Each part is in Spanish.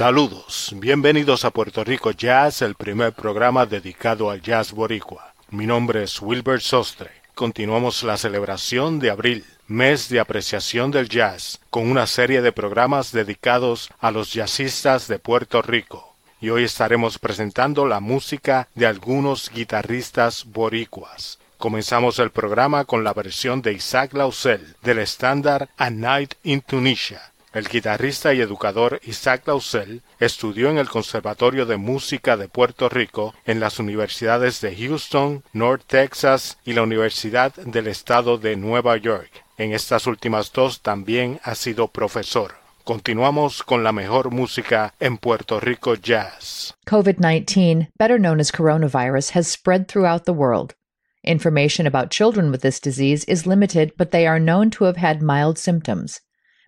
Saludos, bienvenidos a Puerto Rico Jazz, el primer programa dedicado al jazz boricua. Mi nombre es Wilbert Sostre. Continuamos la celebración de abril, mes de apreciación del jazz, con una serie de programas dedicados a los jazzistas de Puerto Rico. Y hoy estaremos presentando la música de algunos guitarristas boricuas. Comenzamos el programa con la versión de Isaac Lausel del estándar A Night in Tunisia el guitarrista y educador Isaac Lausel estudió en el Conservatorio de Música de Puerto Rico, en las universidades de Houston, North Texas y la Universidad del Estado de Nueva York. En estas últimas dos también ha sido profesor. Continuamos con la mejor música en Puerto Rico Jazz. COVID-19, better known as coronavirus, has spread throughout the world. Information about children with this disease is limited, but they are known to have had mild symptoms.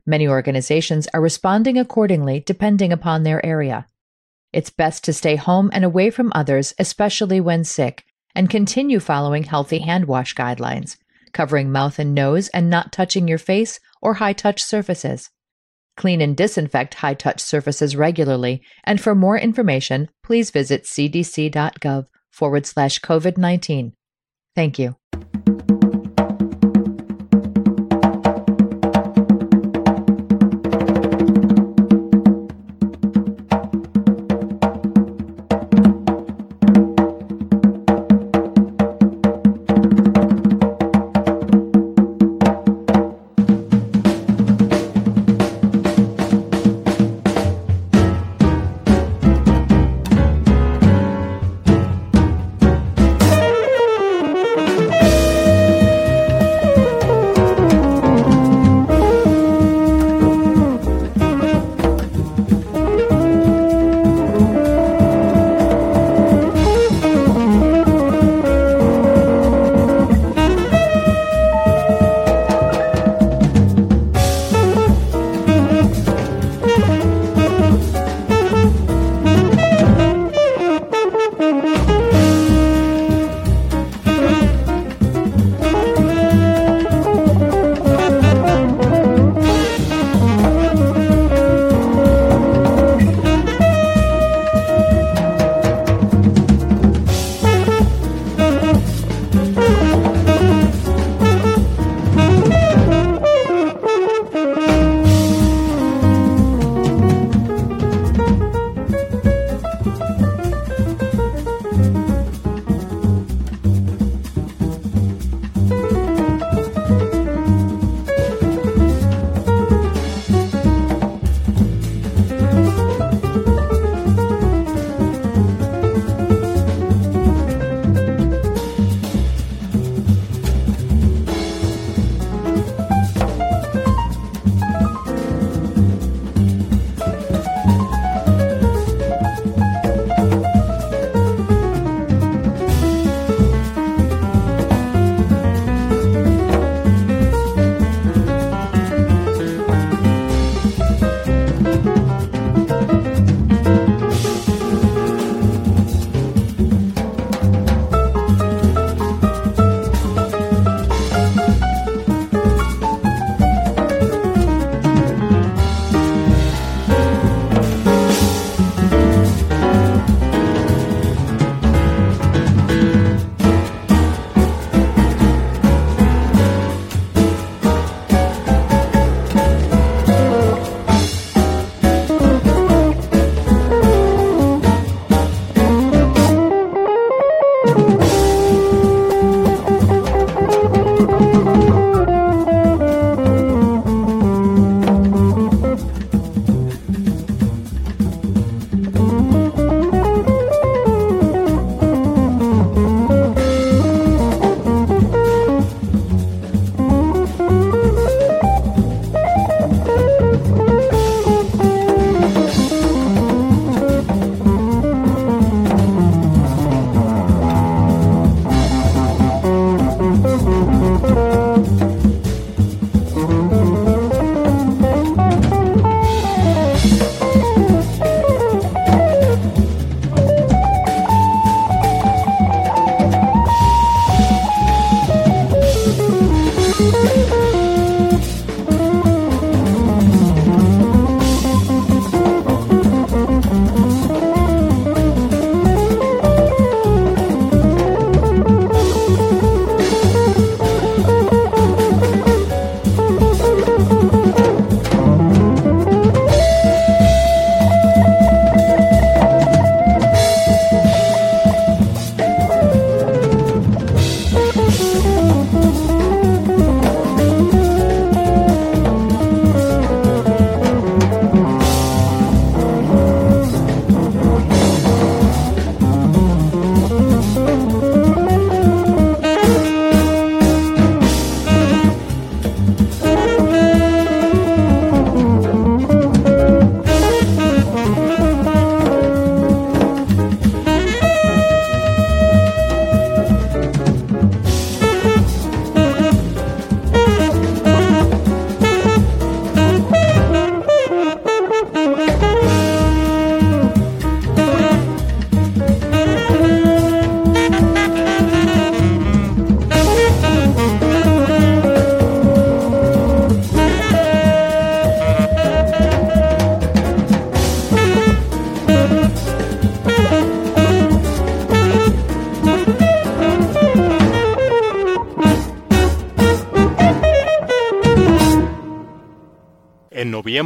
Many organizations are responding accordingly depending upon their area. It's best to stay home and away from others, especially when sick, and continue following healthy hand wash guidelines, covering mouth and nose and not touching your face or high touch surfaces. Clean and disinfect high touch surfaces regularly, and for more information, please visit cdc.gov forward slash COVID 19. Thank you.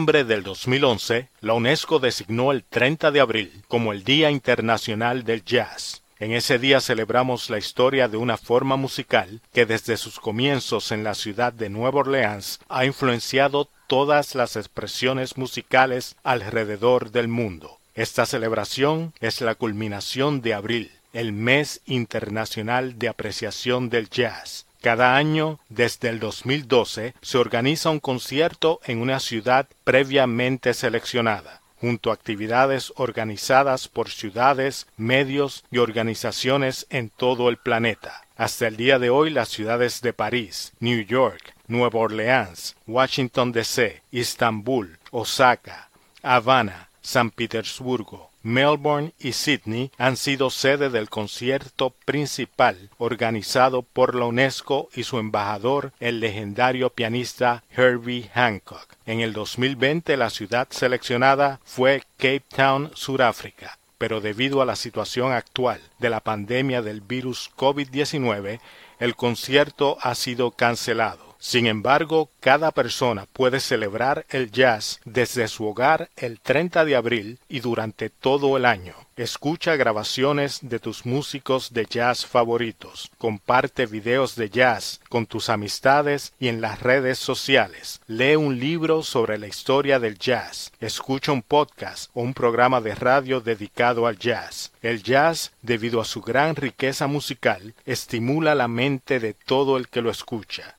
Noviembre del 2011, la UNESCO designó el 30 de abril como el Día Internacional del Jazz. En ese día celebramos la historia de una forma musical que desde sus comienzos en la ciudad de Nueva Orleans ha influenciado todas las expresiones musicales alrededor del mundo. Esta celebración es la culminación de abril, el mes internacional de apreciación del jazz, cada año, desde el 2012, se organiza un concierto en una ciudad previamente seleccionada, junto a actividades organizadas por ciudades, medios y organizaciones en todo el planeta. Hasta el día de hoy las ciudades de París, New York, Nueva Orleans, Washington DC, Estambul, Osaka, Habana, San Petersburgo, Melbourne y Sydney han sido sede del concierto principal organizado por la UNESCO y su embajador, el legendario pianista Herbie Hancock. En el 2020 la ciudad seleccionada fue Cape Town, Sudáfrica, pero debido a la situación actual de la pandemia del virus COVID-19, el concierto ha sido cancelado. Sin embargo, cada persona puede celebrar el jazz desde su hogar el 30 de abril y durante todo el año. Escucha grabaciones de tus músicos de jazz favoritos. Comparte videos de jazz con tus amistades y en las redes sociales. Lee un libro sobre la historia del jazz. Escucha un podcast o un programa de radio dedicado al jazz. El jazz, debido a su gran riqueza musical, estimula la mente de todo el que lo escucha.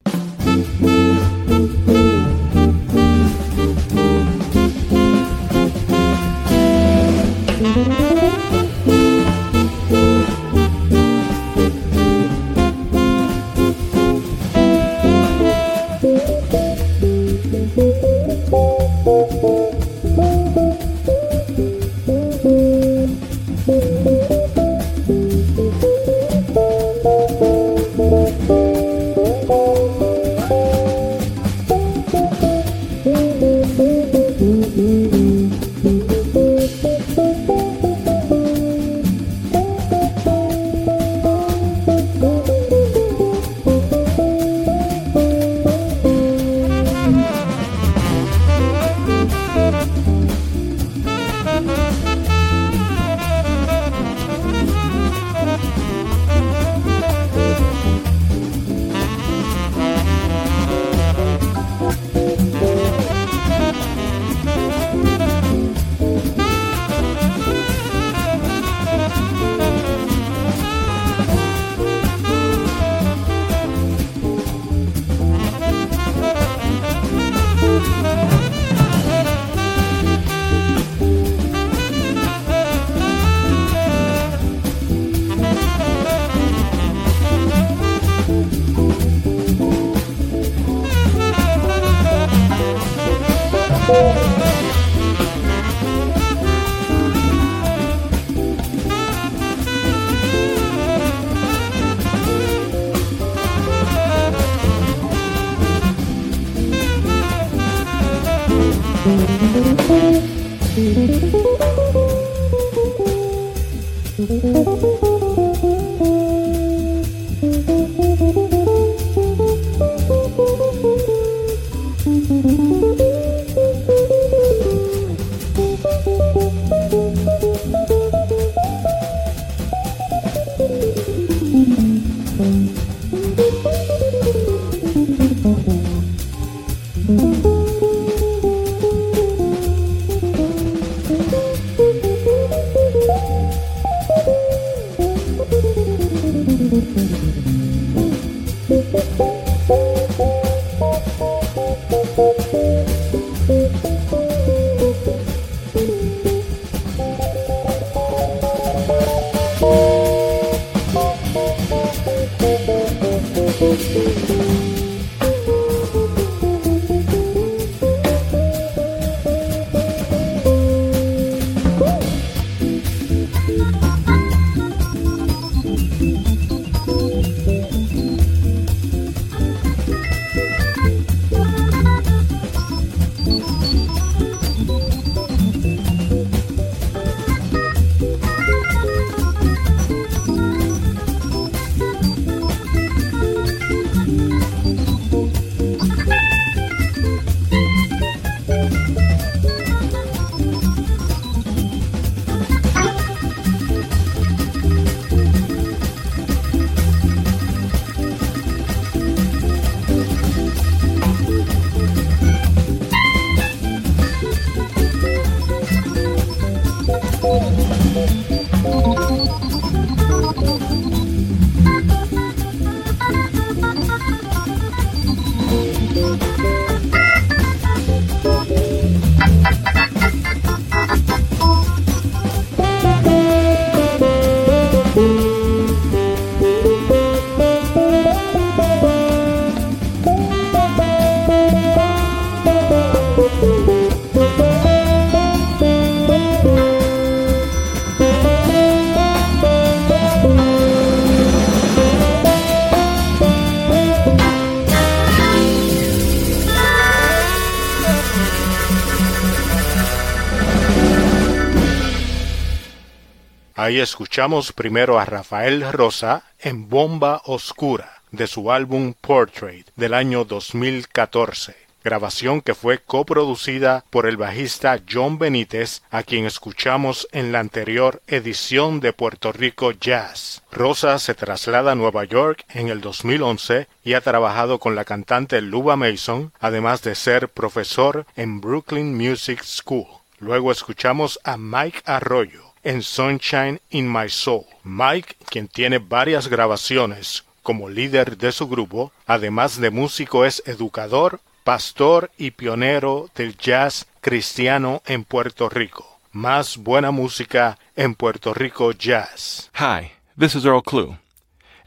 Ahí escuchamos primero a Rafael Rosa en Bomba Oscura de su álbum Portrait del año 2014, grabación que fue coproducida por el bajista John Benítez, a quien escuchamos en la anterior edición de Puerto Rico Jazz. Rosa se traslada a Nueva York en el 2011 y ha trabajado con la cantante Luba Mason, además de ser profesor en Brooklyn Music School. Luego escuchamos a Mike Arroyo en Sunshine in My Soul. Mike, quien tiene varias grabaciones como líder de su grupo, además de músico, es educador, pastor y pionero del jazz cristiano en Puerto Rico. Más buena música en Puerto Rico Jazz. Hi, this is Earl Clue.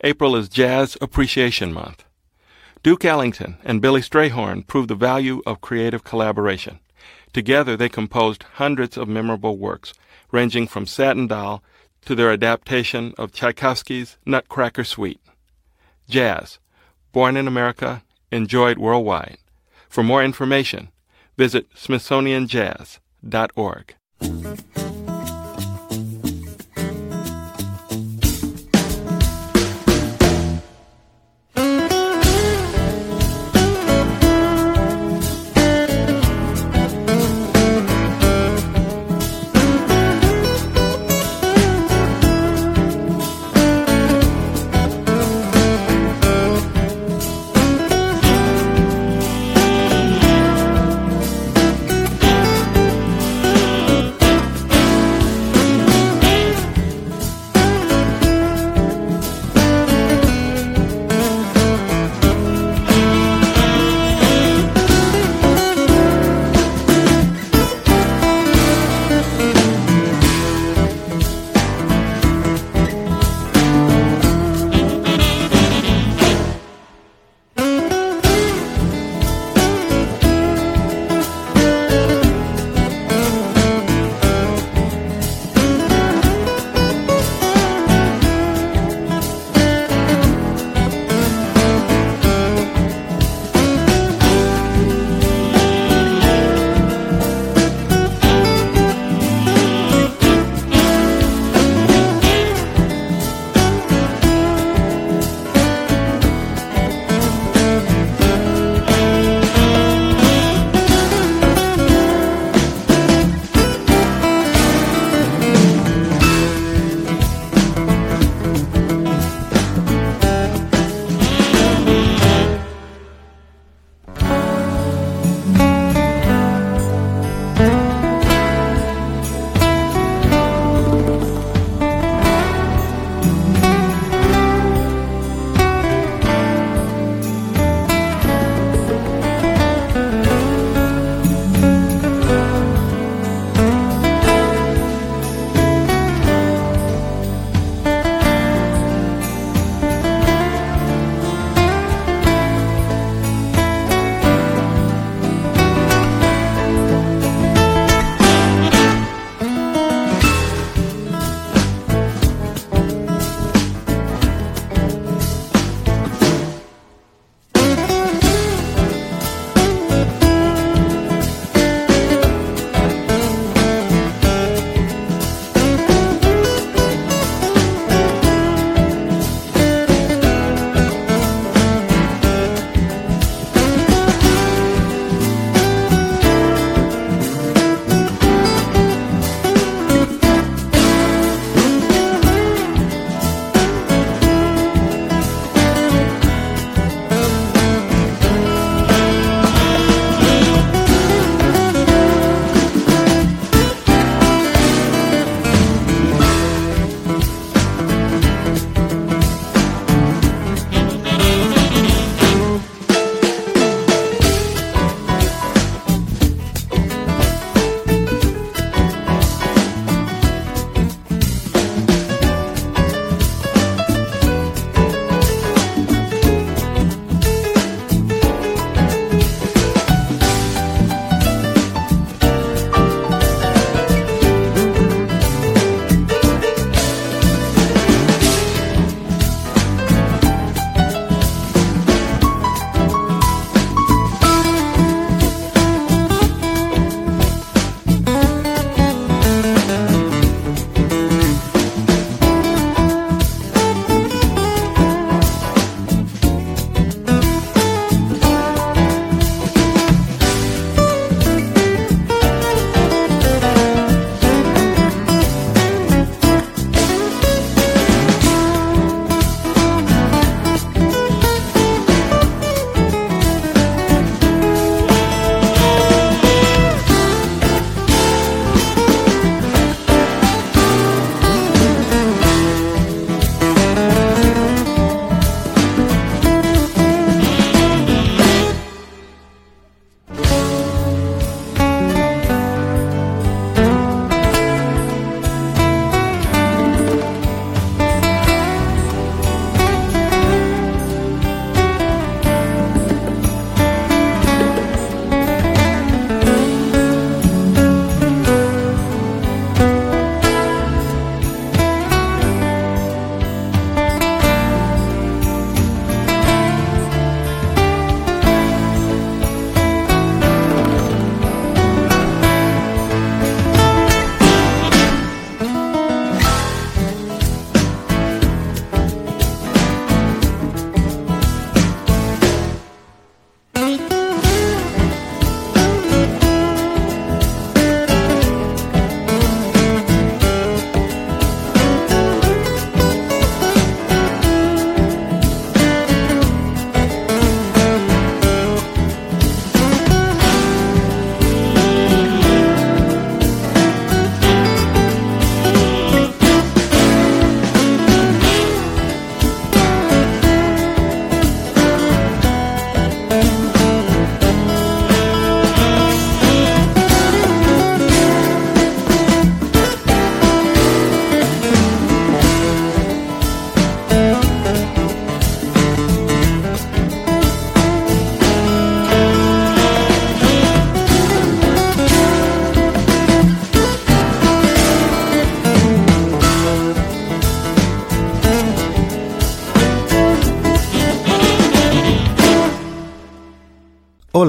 April is Jazz Appreciation Month. Duke Ellington and Billy Strayhorn proved the value of creative collaboration. Together, they composed hundreds of memorable works, ranging from Satin Doll to their adaptation of Tchaikovsky's Nutcracker Suite. Jazz, born in America, enjoyed worldwide. For more information, visit smithsonianjazz.org.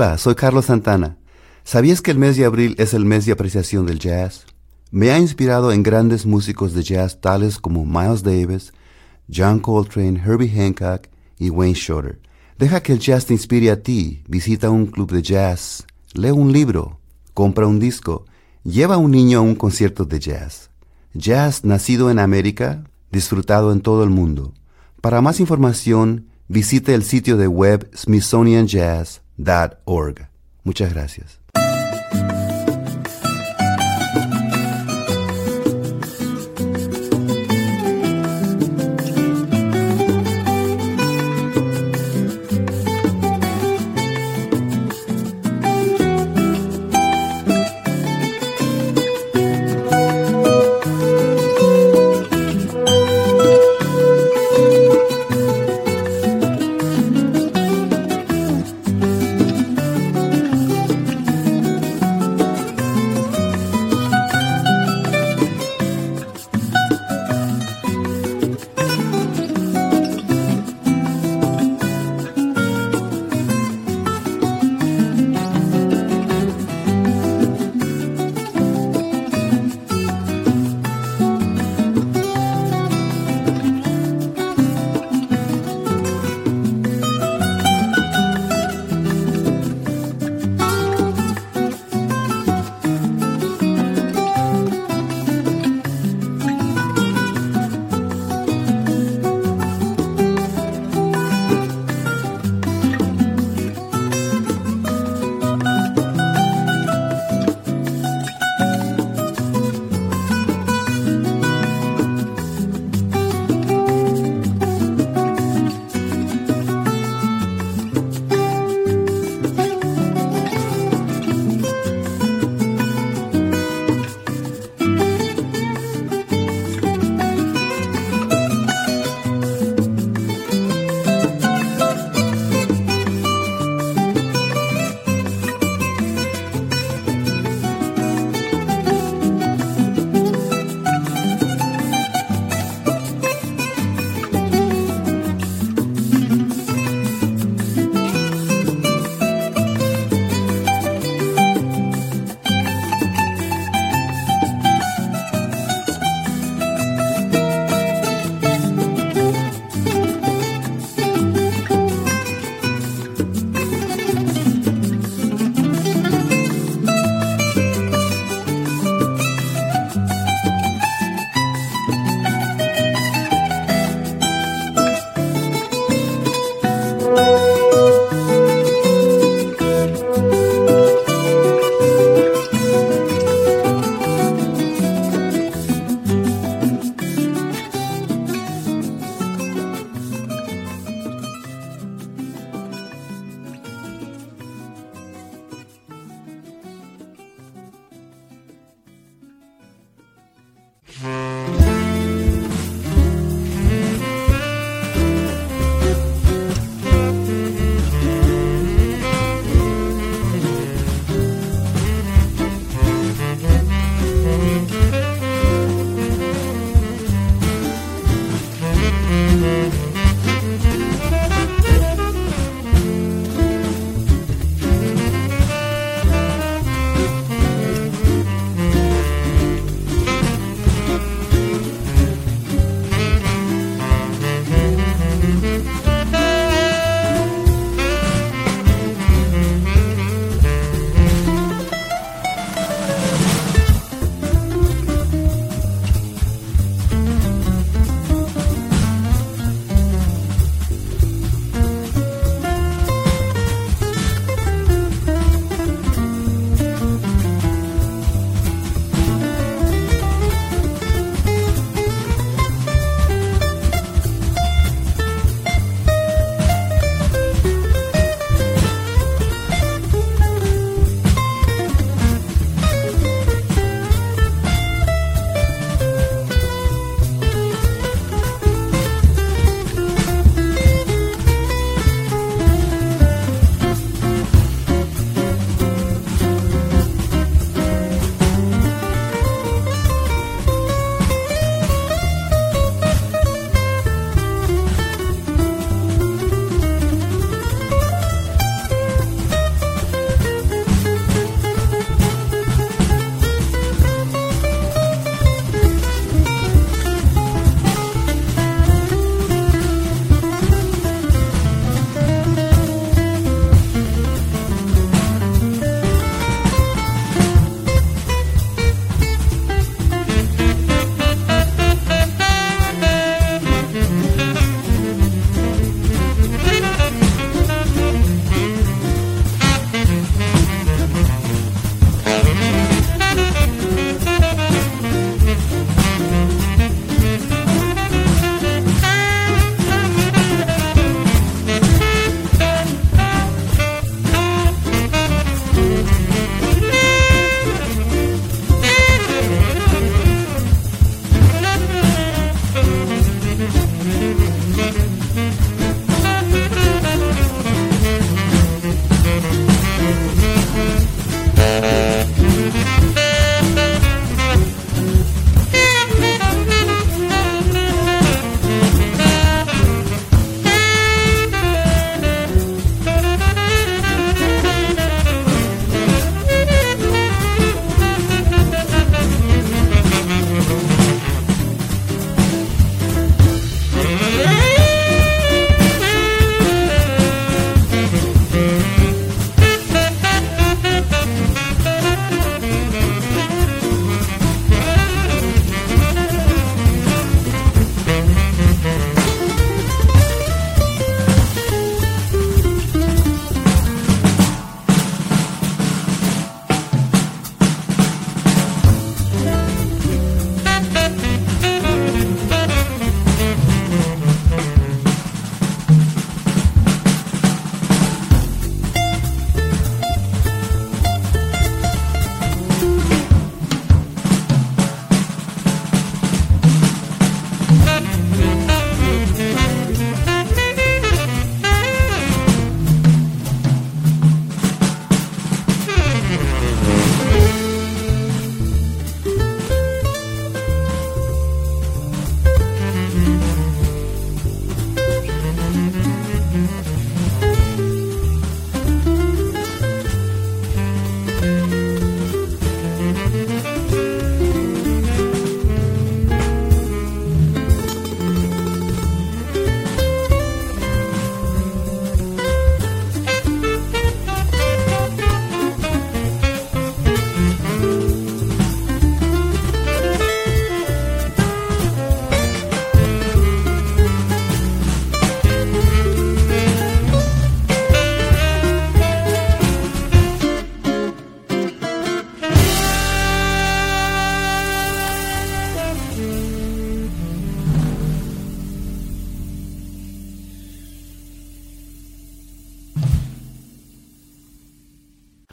Hola, soy Carlos Santana. ¿Sabías que el mes de abril es el mes de apreciación del jazz? Me ha inspirado en grandes músicos de jazz tales como Miles Davis, John Coltrane, Herbie Hancock y Wayne Shorter. Deja que el jazz te inspire a ti. Visita un club de jazz, lee un libro, compra un disco, lleva a un niño a un concierto de jazz. Jazz nacido en América, disfrutado en todo el mundo. Para más información, visite el sitio de web smithsonianjazz.org. Muchas gracias.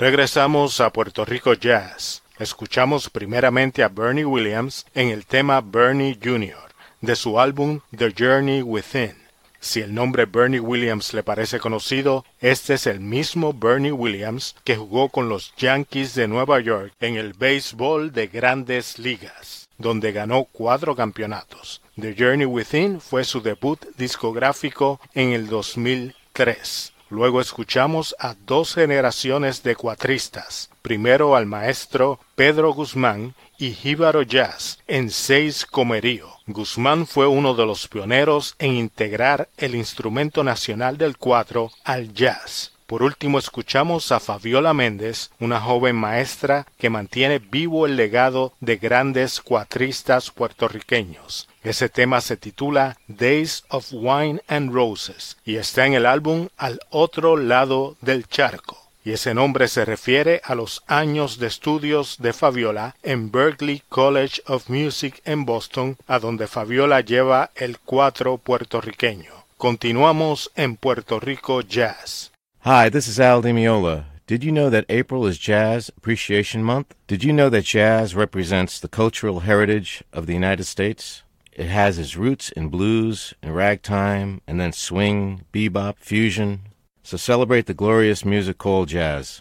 Regresamos a Puerto Rico Jazz. Escuchamos primeramente a Bernie Williams en el tema Bernie Jr. de su álbum The Journey Within. Si el nombre Bernie Williams le parece conocido, este es el mismo Bernie Williams que jugó con los Yankees de Nueva York en el béisbol de grandes ligas, donde ganó cuatro campeonatos. The Journey Within fue su debut discográfico en el 2003. Luego escuchamos a dos generaciones de cuatristas, primero al maestro Pedro Guzmán y Jíbaro Jazz en seis comerío. Guzmán fue uno de los pioneros en integrar el instrumento nacional del cuatro al jazz. Por último escuchamos a Fabiola Méndez, una joven maestra que mantiene vivo el legado de grandes cuatristas puertorriqueños. Ese tema se titula Days of Wine and Roses y está en el álbum Al otro lado del charco. Y ese nombre se refiere a los años de estudios de Fabiola en Berklee College of Music en Boston, a donde Fabiola lleva el cuatro puertorriqueño. Continuamos en Puerto Rico Jazz. Hi, this is Al Dimiola. Did you know that April is Jazz Appreciation Month? Did you know that jazz represents the cultural heritage of the United States? It has its roots in blues and ragtime, and then swing, bebop, fusion. So celebrate the glorious music called jazz.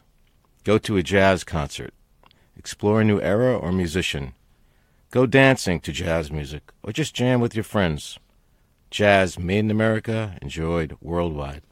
Go to a jazz concert. Explore a new era or musician. Go dancing to jazz music, or just jam with your friends. Jazz made in America, enjoyed worldwide.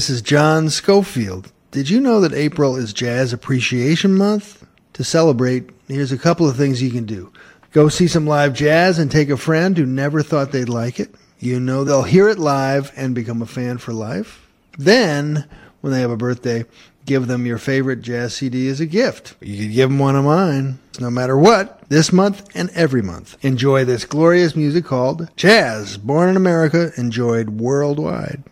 This is John Schofield. Did you know that April is Jazz Appreciation Month? To celebrate, here's a couple of things you can do. Go see some live jazz and take a friend who never thought they'd like it. You know they'll hear it live and become a fan for life. Then, when they have a birthday, give them your favorite jazz CD as a gift. You could give them one of mine, no matter what, this month and every month. Enjoy this glorious music called Jazz, born in America, enjoyed worldwide.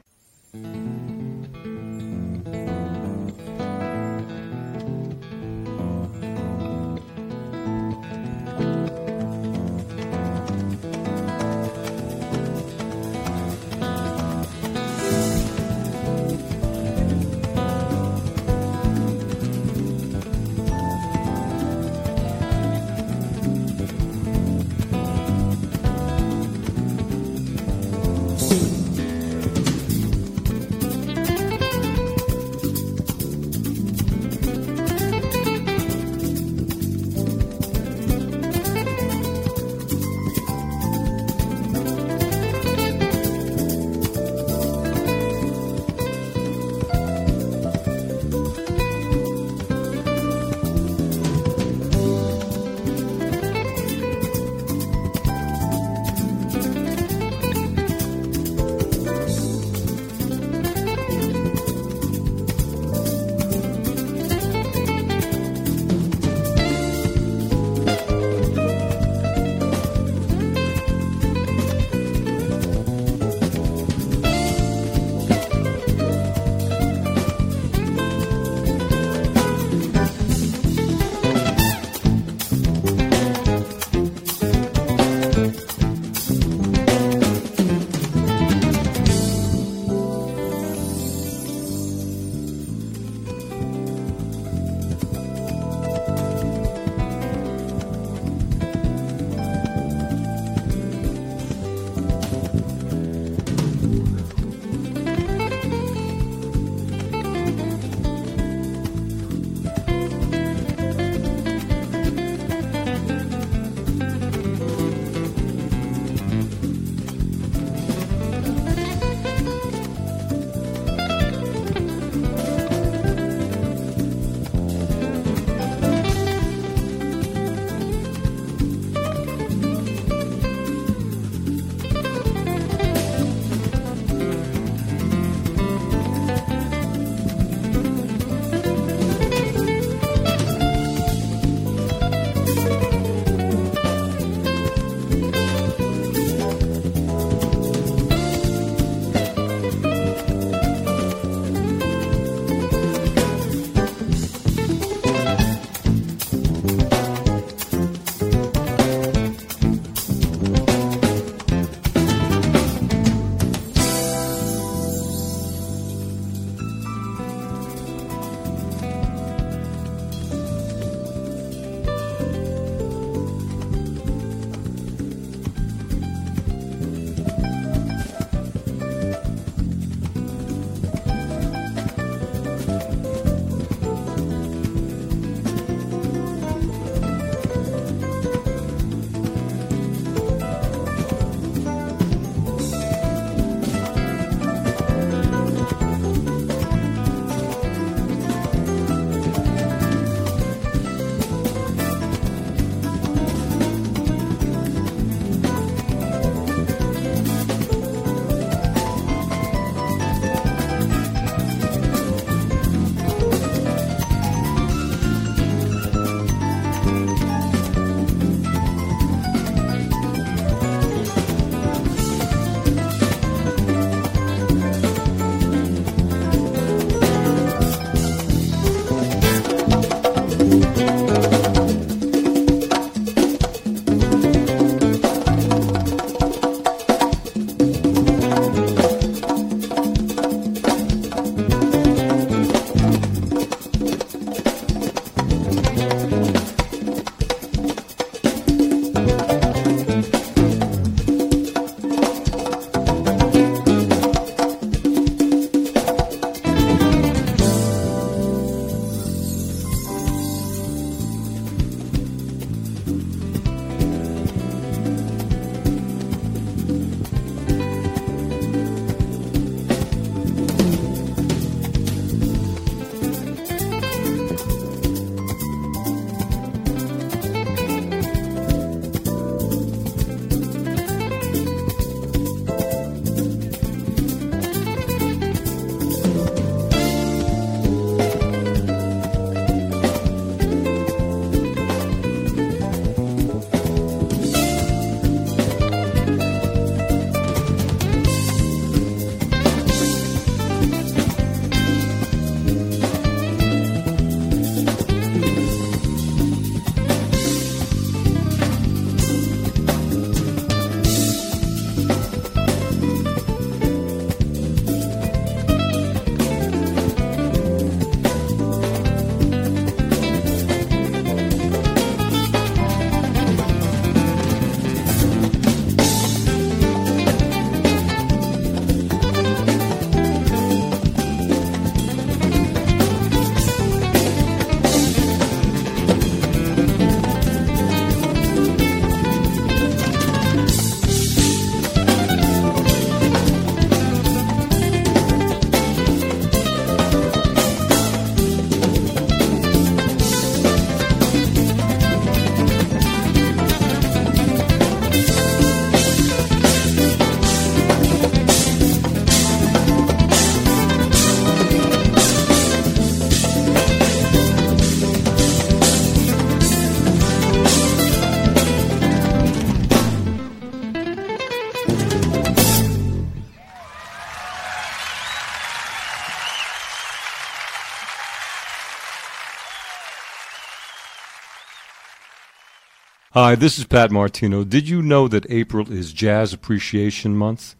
Hi, this is Pat Martino. Did you know that April is Jazz Appreciation Month?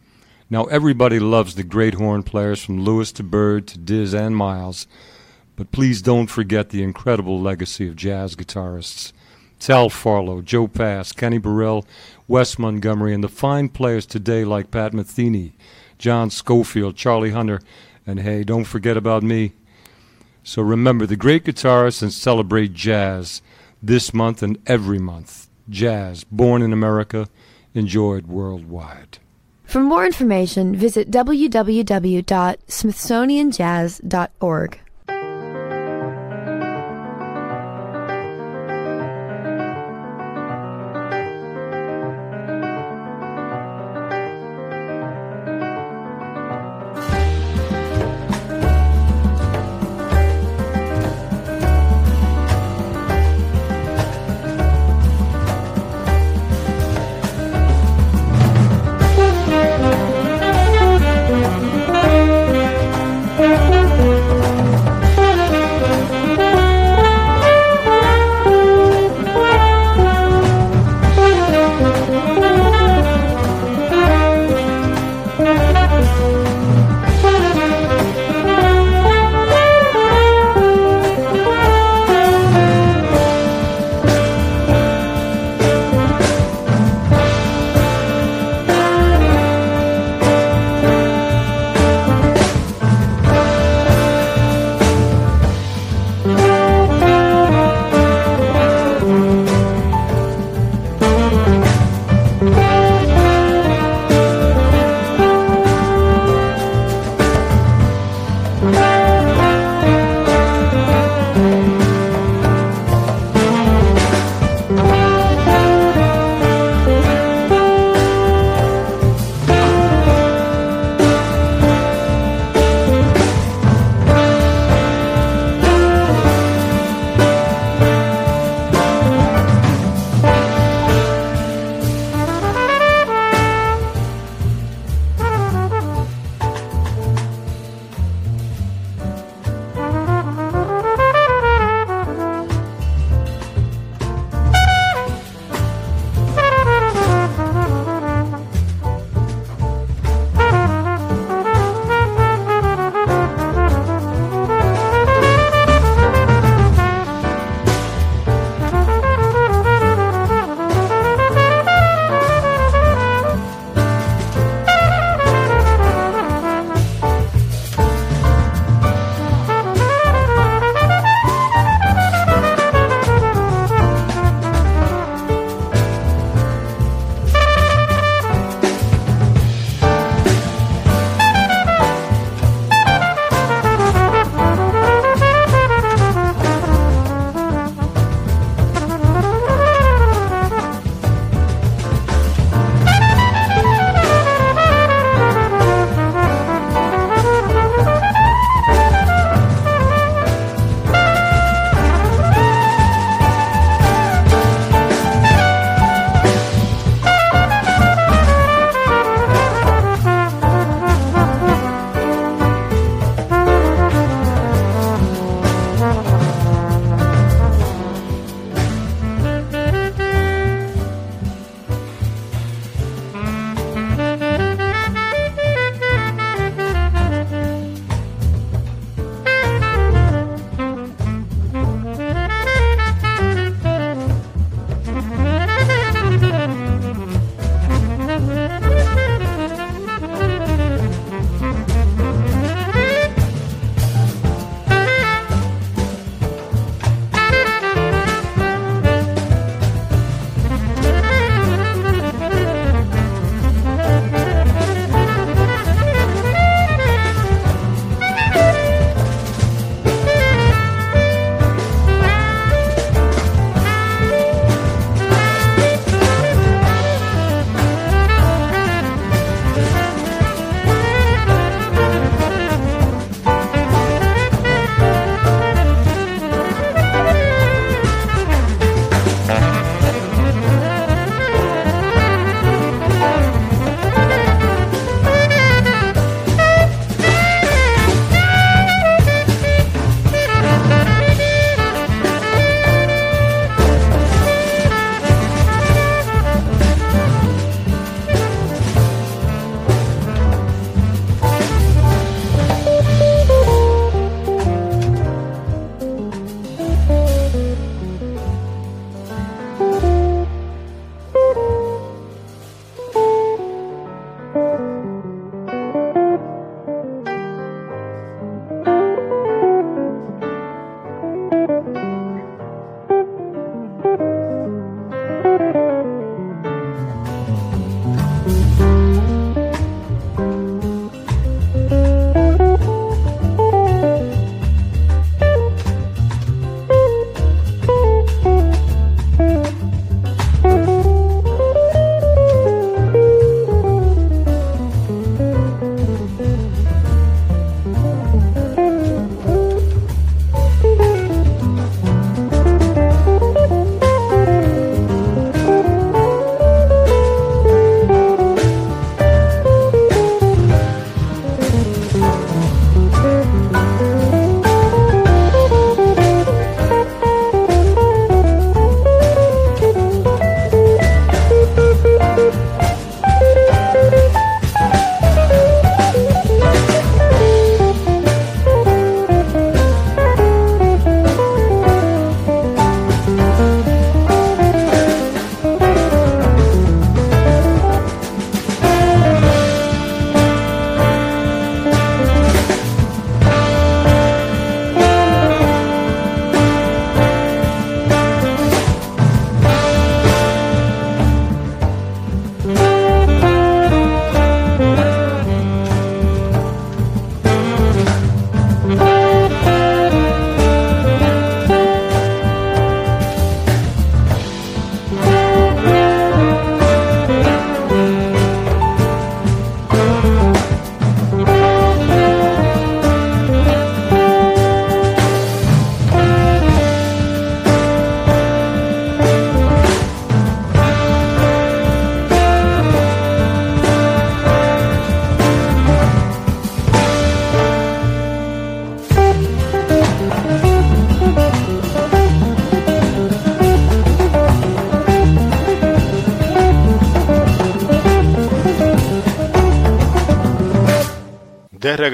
Now, everybody loves the great horn players from Lewis to Bird to Diz and Miles, but please don't forget the incredible legacy of jazz guitarists. Sal Farlow, Joe Pass, Kenny Burrell, Wes Montgomery, and the fine players today like Pat Metheny, John Scofield, Charlie Hunter, and hey, don't forget about me. So remember the great guitarists and celebrate jazz this month and every month. Jazz, born in America, enjoyed worldwide. For more information, visit www.smithsonianjazz.org.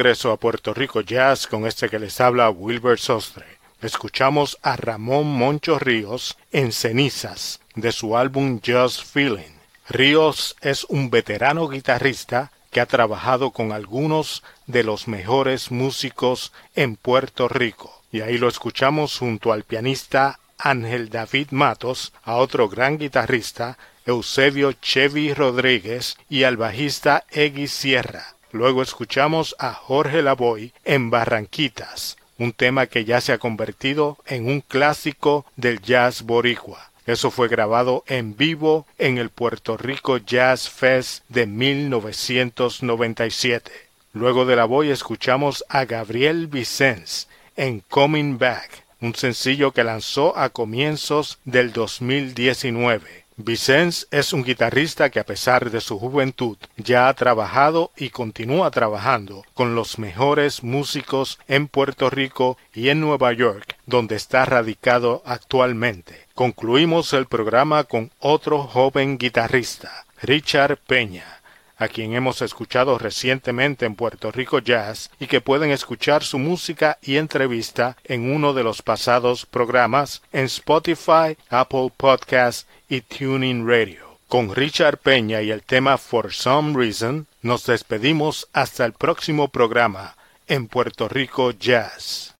regreso a Puerto Rico Jazz con este que les habla Wilbur Sostre. Escuchamos a Ramón Moncho Ríos en Cenizas de su álbum Just Feeling. Ríos es un veterano guitarrista que ha trabajado con algunos de los mejores músicos en Puerto Rico. Y ahí lo escuchamos junto al pianista Ángel David Matos, a otro gran guitarrista, Eusebio Chevy Rodríguez, y al bajista Eggy Sierra. Luego escuchamos a Jorge Lavoy en Barranquitas, un tema que ya se ha convertido en un clásico del jazz boricua. Eso fue grabado en vivo en el Puerto Rico Jazz Fest de 1997. Luego de la voy escuchamos a Gabriel Vicens en Coming Back, un sencillo que lanzó a comienzos del 2019. Vicens es un guitarrista que a pesar de su juventud ya ha trabajado y continúa trabajando con los mejores músicos en Puerto Rico y en Nueva York, donde está radicado actualmente. Concluimos el programa con otro joven guitarrista, Richard Peña a quien hemos escuchado recientemente en Puerto Rico Jazz y que pueden escuchar su música y entrevista en uno de los pasados programas en Spotify, Apple Podcasts y Tuning Radio. Con Richard Peña y el tema For Some Reason, nos despedimos hasta el próximo programa en Puerto Rico Jazz.